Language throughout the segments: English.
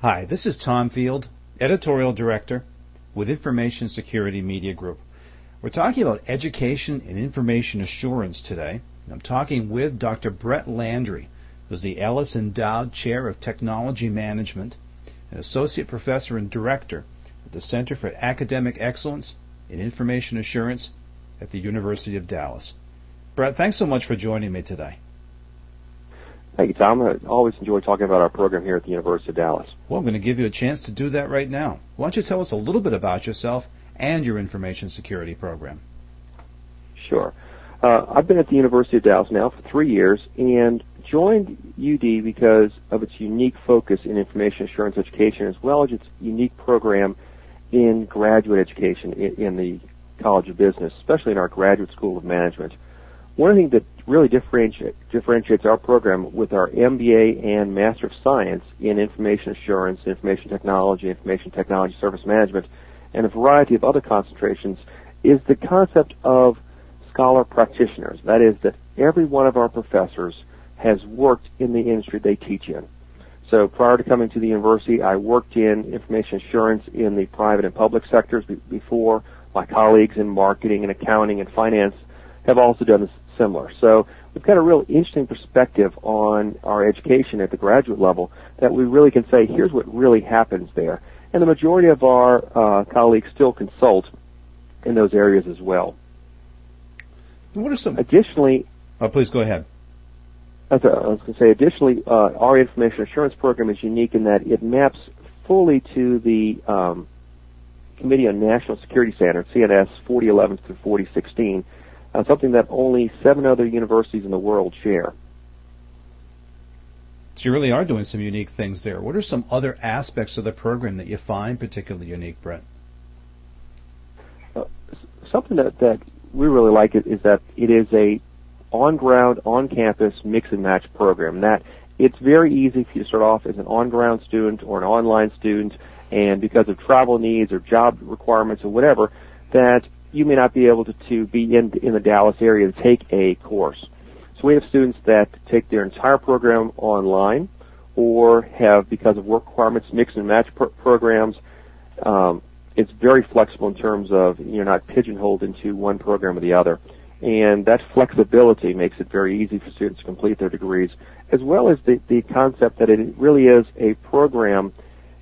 Hi, this is Tom Field, Editorial Director with Information Security Media Group. We're talking about education and information assurance today. I'm talking with Dr. Brett Landry, who's the Ellis Endowed Chair of Technology Management, an Associate Professor and Director at the Center for Academic Excellence in Information Assurance at the University of Dallas. Brett, thanks so much for joining me today. Thank you, Tom. I always enjoy talking about our program here at the University of Dallas. Well, I'm going to give you a chance to do that right now. Why don't you tell us a little bit about yourself and your information security program? Sure. Uh, I've been at the University of Dallas now for three years and joined UD because of its unique focus in information assurance education as well as its unique program in graduate education in, in the College of Business, especially in our Graduate School of Management. One thing that really differentiate, differentiates our program with our MBA and Master of Science in Information Assurance, Information Technology, Information Technology Service Management, and a variety of other concentrations is the concept of scholar practitioners. That is, that every one of our professors has worked in the industry they teach in. So prior to coming to the university, I worked in information assurance in the private and public sectors before. My colleagues in marketing and accounting and finance have also done this similar. So we've got a real interesting perspective on our education at the graduate level that we really can say, here's what really happens there. And the majority of our uh, colleagues still consult in those areas as well. What are some? Additionally, oh, please go ahead. I was going to say, additionally, uh, our information assurance program is unique in that it maps fully to the um, Committee on National Security Standards, CNS 4011 through 4016, uh, something that only seven other universities in the world share. So you really are doing some unique things there. What are some other aspects of the program that you find particularly unique, Brett? Uh, something that, that we really like it is that it is a on-ground, on-campus mix and match program. That it's very easy for you to start off as an on-ground student or an online student, and because of travel needs or job requirements or whatever, that you may not be able to, to be in in the Dallas area to take a course. So we have students that take their entire program online, or have because of work requirements mix and match pr- programs. Um, it's very flexible in terms of you're not pigeonholed into one program or the other. And that flexibility makes it very easy for students to complete their degrees, as well as the, the concept that it really is a program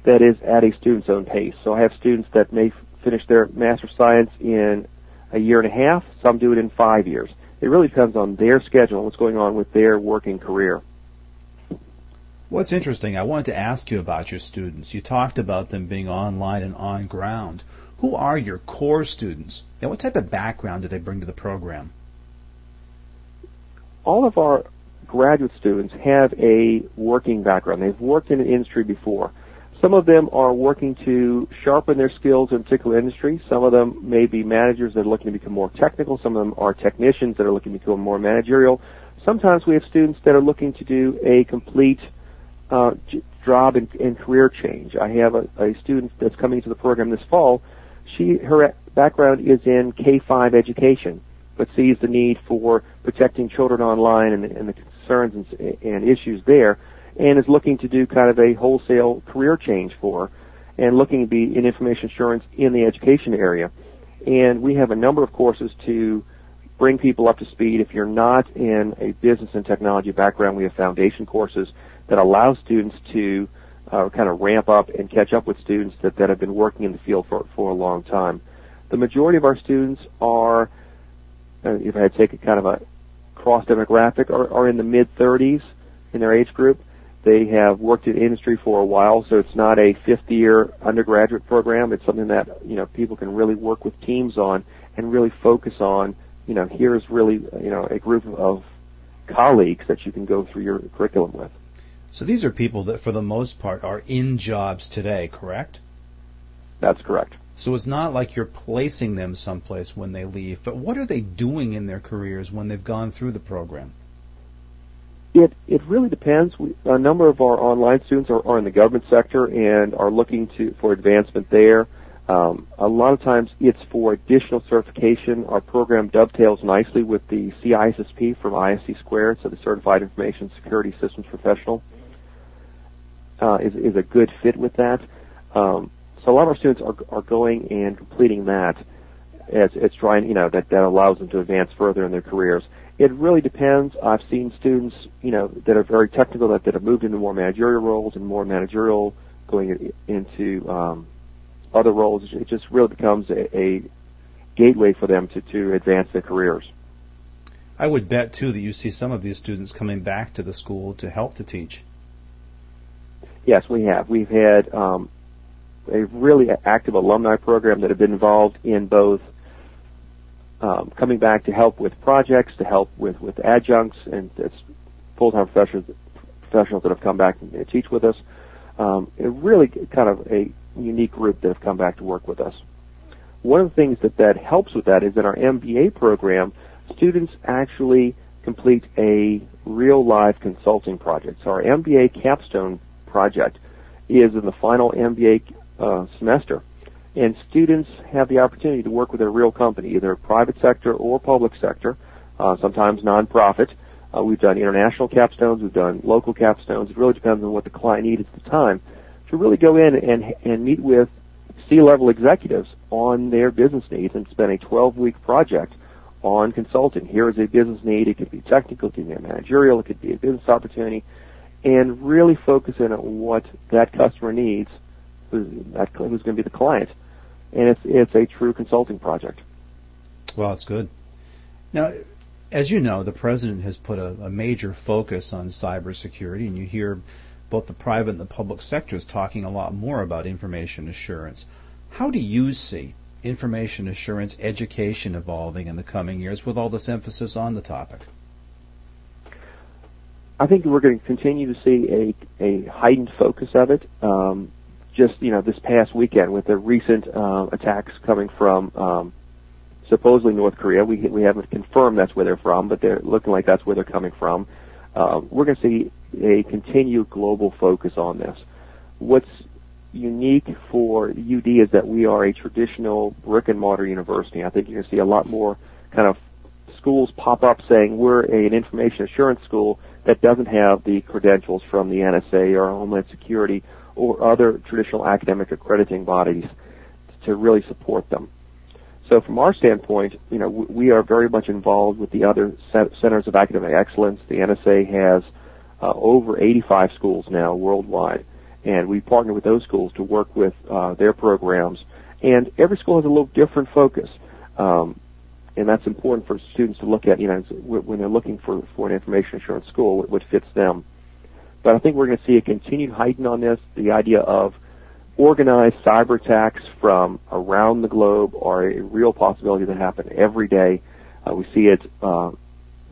that is at a student's own pace. So I have students that may finish their Master of Science in a year and a half. Some do it in five years. It really depends on their schedule and what's going on with their working career. What's interesting, I wanted to ask you about your students. You talked about them being online and on ground. Who are your core students, and what type of background do they bring to the program? All of our graduate students have a working background. They've worked in an industry before. Some of them are working to sharpen their skills in a particular industry. Some of them may be managers that are looking to become more technical. Some of them are technicians that are looking to become more managerial. Sometimes we have students that are looking to do a complete uh, job and, and, career change. I have a, a student that's coming to the program this fall. She her background is in K-5 education, but sees the need for protecting children online and, and the concerns and, and issues there and is looking to do kind of a wholesale career change for and looking to be in information assurance in the education area. And we have a number of courses to bring people up to speed. If you're not in a business and technology background, we have foundation courses that allow students to uh, kind of ramp up and catch up with students that, that have been working in the field for, for a long time. The majority of our students are, uh, if I had to take a kind of a cross demographic, are, are in the mid 30s in their age group. They have worked in industry for a while, so it's not a fifth year undergraduate program. It's something that, you know, people can really work with teams on and really focus on, you know, here's really, you know, a group of colleagues that you can go through your curriculum with. So these are people that, for the most part, are in jobs today, correct? That's correct. So it's not like you're placing them someplace when they leave, but what are they doing in their careers when they've gone through the program? It it really depends. We, a number of our online students are, are in the government sector and are looking to for advancement there. Um, a lot of times it's for additional certification. Our program dovetails nicely with the CISSP from ISC Squared, so the Certified Information Security Systems Professional. uh, is is a good fit with that. Um, so a lot of our students are are going and completing that as it's trying, you know, that that allows them to advance further in their careers. It really depends. I've seen students, you know, that are very technical that, that have moved into more managerial roles and more managerial going into um, other roles. It just really becomes a, a gateway for them to, to advance their careers. I would bet too that you see some of these students coming back to the school to help to teach. Yes, we have. We've had um, a really active alumni program that have been involved in both um, coming back to help with projects, to help with, with adjuncts, and it's full-time professionals, professionals that have come back and teach with us. Um, it really kind of a unique group that have come back to work with us. One of the things that that helps with that is in our MBA program, students actually complete a real life consulting project. So our MBA capstone project is in the final MBA uh, semester and students have the opportunity to work with a real company, either private sector or public sector, uh, sometimes nonprofit. Uh, we've done international capstones, we've done local capstones. It really depends on what the client needs at the time to really go in and and meet with C-level executives on their business needs and spend a 12-week project on consulting. Here is a business need. It could be technical, it could be managerial, it could be a business opportunity, and really focus in on what that customer needs, who's, that, who's going to be the client and it's it's a true consulting project. Well, it's good. Now, as you know, the president has put a, a major focus on cybersecurity, and you hear both the private and the public sectors talking a lot more about information assurance. How do you see information assurance education evolving in the coming years with all this emphasis on the topic? I think we're going to continue to see a, a heightened focus of it. Um, just you know this past weekend with the recent uh, attacks coming from um, supposedly North Korea. We we haven't confirmed that's where they're from, but they're looking like that's where they're coming from. Uh, we're going to see a continued global focus on this. What's unique for UD is that we are a traditional brick and mortar university. I think you're going to see a lot more kind of schools pop up saying we're an information assurance school that doesn't have the credentials from the NSA or Homeland Security or other traditional academic accrediting bodies to really support them. So from our standpoint, you know, we are very much involved with the other centers of academic excellence. The NSA has uh, over 85 schools now worldwide, and we partner with those schools to work with uh, their programs. And every school has a little different focus, um, and that's important for students to look at. You know, when they're looking for for an information assurance school, what fits them. But I think we're going to see a continued heighten on this. The idea of organized cyber attacks from around the globe are a real possibility that happen every day. Uh, we see it uh,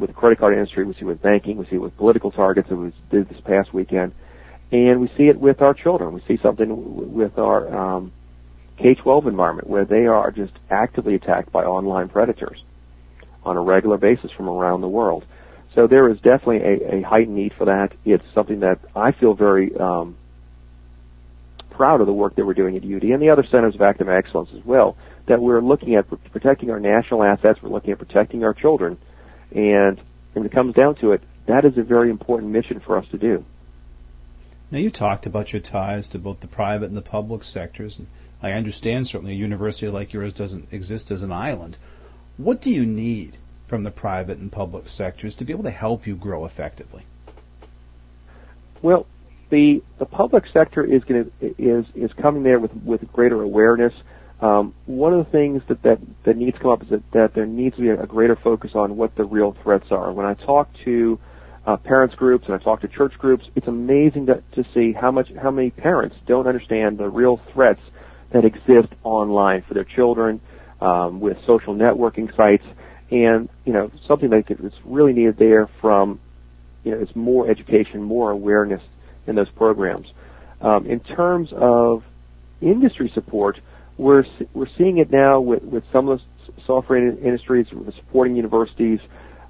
with the credit card industry. We see it with banking. We see it with political targets that we did this past weekend. And we see it with our children. We see something with our um, K-12 environment where they are just actively attacked by online predators on a regular basis from around the world. So there is definitely a, a heightened need for that. It's something that I feel very um, proud of the work that we're doing at UD and the other centers of academic excellence as well. That we're looking at protecting our national assets. We're looking at protecting our children, and when it comes down to it, that is a very important mission for us to do. Now you talked about your ties to both the private and the public sectors, and I understand certainly a university like yours doesn't exist as an island. What do you need from the private and public sectors to be able to help you grow effectively? Well, the the public sector is going to is is coming there with with greater awareness. Um, one of the things that, that that needs to come up is that, that there needs to be a, a greater focus on what the real threats are. When I talk to uh, parents groups and I talk to church groups, it's amazing to, to see how much how many parents don't understand the real threats that exist online for their children um, with social networking sites and you know something that is really needed there from you know is more education, more awareness in those programs. Um, in terms of industry support, we're we're seeing it now with, with some of the software industries supporting universities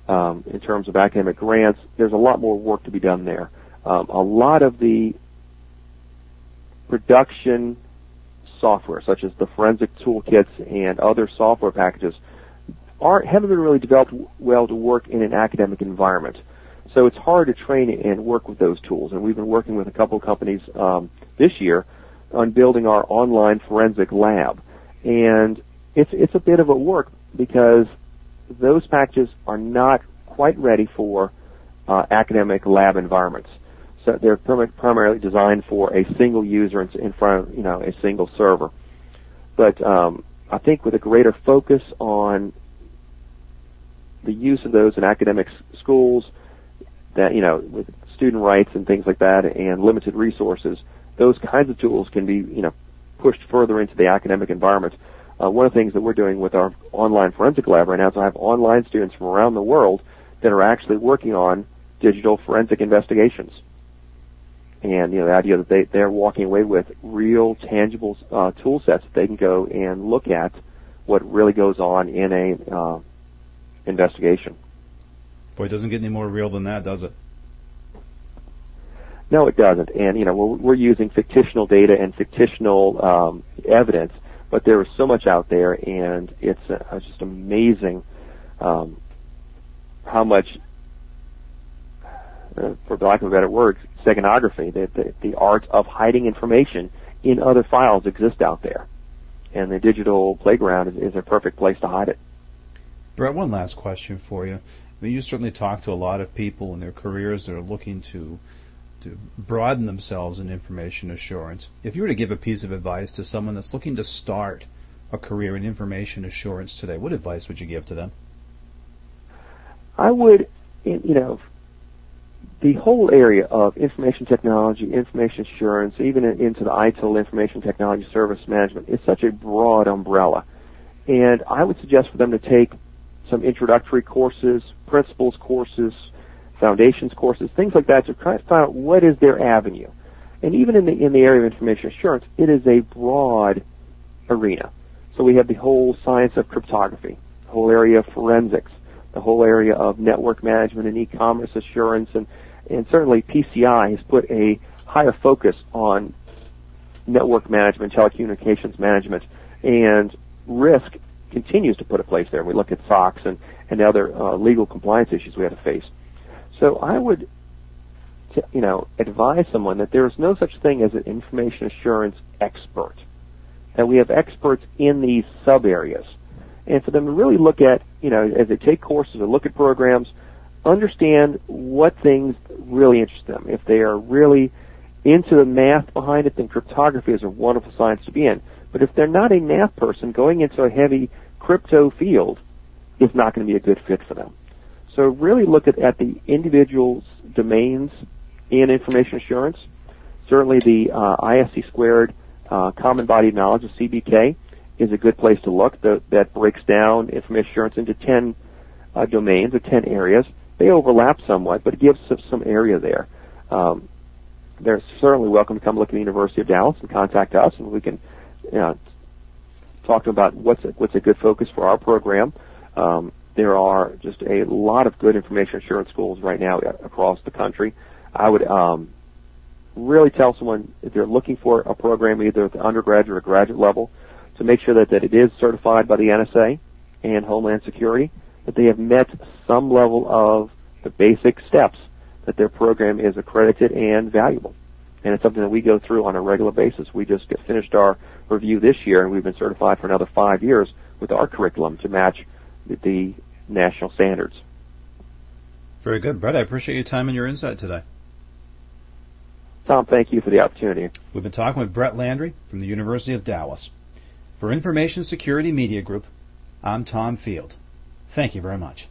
um, in terms of academic grants. There's a lot more work to be done there. Um, a lot of the production software, such as the forensic toolkits and other software packages, aren't haven't been really developed well to work in an academic environment. So it's hard to train and work with those tools. And we've been working with a couple of companies um, this year on building our online forensic lab. And it's it's a bit of a work because those packages are not quite ready for uh, academic lab environments. So they're primarily designed for a single user in front of you know a single server. But um, I think with a greater focus on the use of those in academic schools, that you know with student rights and things like that, and limited resources, those kinds of tools can be you know pushed further into the academic environment. Uh, one of the things that we're doing with our online forensic lab right now is I have online students from around the world that are actually working on digital forensic investigations. And you know the idea that they they're walking away with real tangible uh, tool sets that they can go and look at what really goes on in a uh, investigation. Boy, it doesn't get any more real than that, does it? No, it doesn't. And you know, we're, we're using fictional data and fictional um, evidence, but there is so much out there, and it's uh, just amazing um, how much, uh, for lack of a better word, steganography, the, the, the art of hiding information in other files exists out there. And the digital playground is, is a perfect place to hide it. Brett, one last question for you. I mean, you certainly talk to a lot of people in their careers that are looking to to broaden themselves in information assurance. If you were to give a piece of advice to someone that's looking to start a career in information assurance today, what advice would you give to them? I would, you know, the whole area of information technology, information assurance, even into the ITIL, information technology service management, is such a broad umbrella. And I would suggest for them to take some introductory courses, principles courses, foundations courses, things like that to try to find out what is their avenue. And even in the in the area of information assurance, it is a broad arena. So we have the whole science of cryptography, the whole area of forensics, the whole area of network management and e-commerce assurance, and and certainly PCI has put a higher focus on network management, telecommunications management, and risk continues to put a place there. We look at SOX and, and other uh, legal compliance issues we have to face. So I would, you know, advise someone that there is no such thing as an information assurance expert. And we have experts in these sub areas. And for them to really look at, you know, as they take courses or look at programs, understand what things really interest them. If they are really into the math behind it, then cryptography is a wonderful science to be in. But if they're not a math person, going into a heavy crypto field is not going to be a good fit for them. So really look at, at the individual's domains in information assurance. Certainly the uh, ISC squared uh, common body of knowledge, of CBK, is a good place to look. The, that breaks down information assurance into 10 uh, domains or 10 areas. They overlap somewhat, but it gives some, some area there. Um, they're certainly welcome to come look at the University of Dallas and contact us, and we can you know, talk about what's a, what's a good focus for our program. Um, there are just a lot of good information assurance schools right now across the country. I would um, really tell someone if they're looking for a program either at the undergraduate or graduate level to make sure that, that it is certified by the NSA and Homeland Security, that they have met some level of the basic steps that their program is accredited and valuable. And it's something that we go through on a regular basis. We just get finished our review this year and we've been certified for another five years with our curriculum to match the national standards. Very good. Brett, I appreciate your time and your insight today. Tom, thank you for the opportunity. We've been talking with Brett Landry from the University of Dallas. For Information Security Media Group, I'm Tom Field. Thank you very much.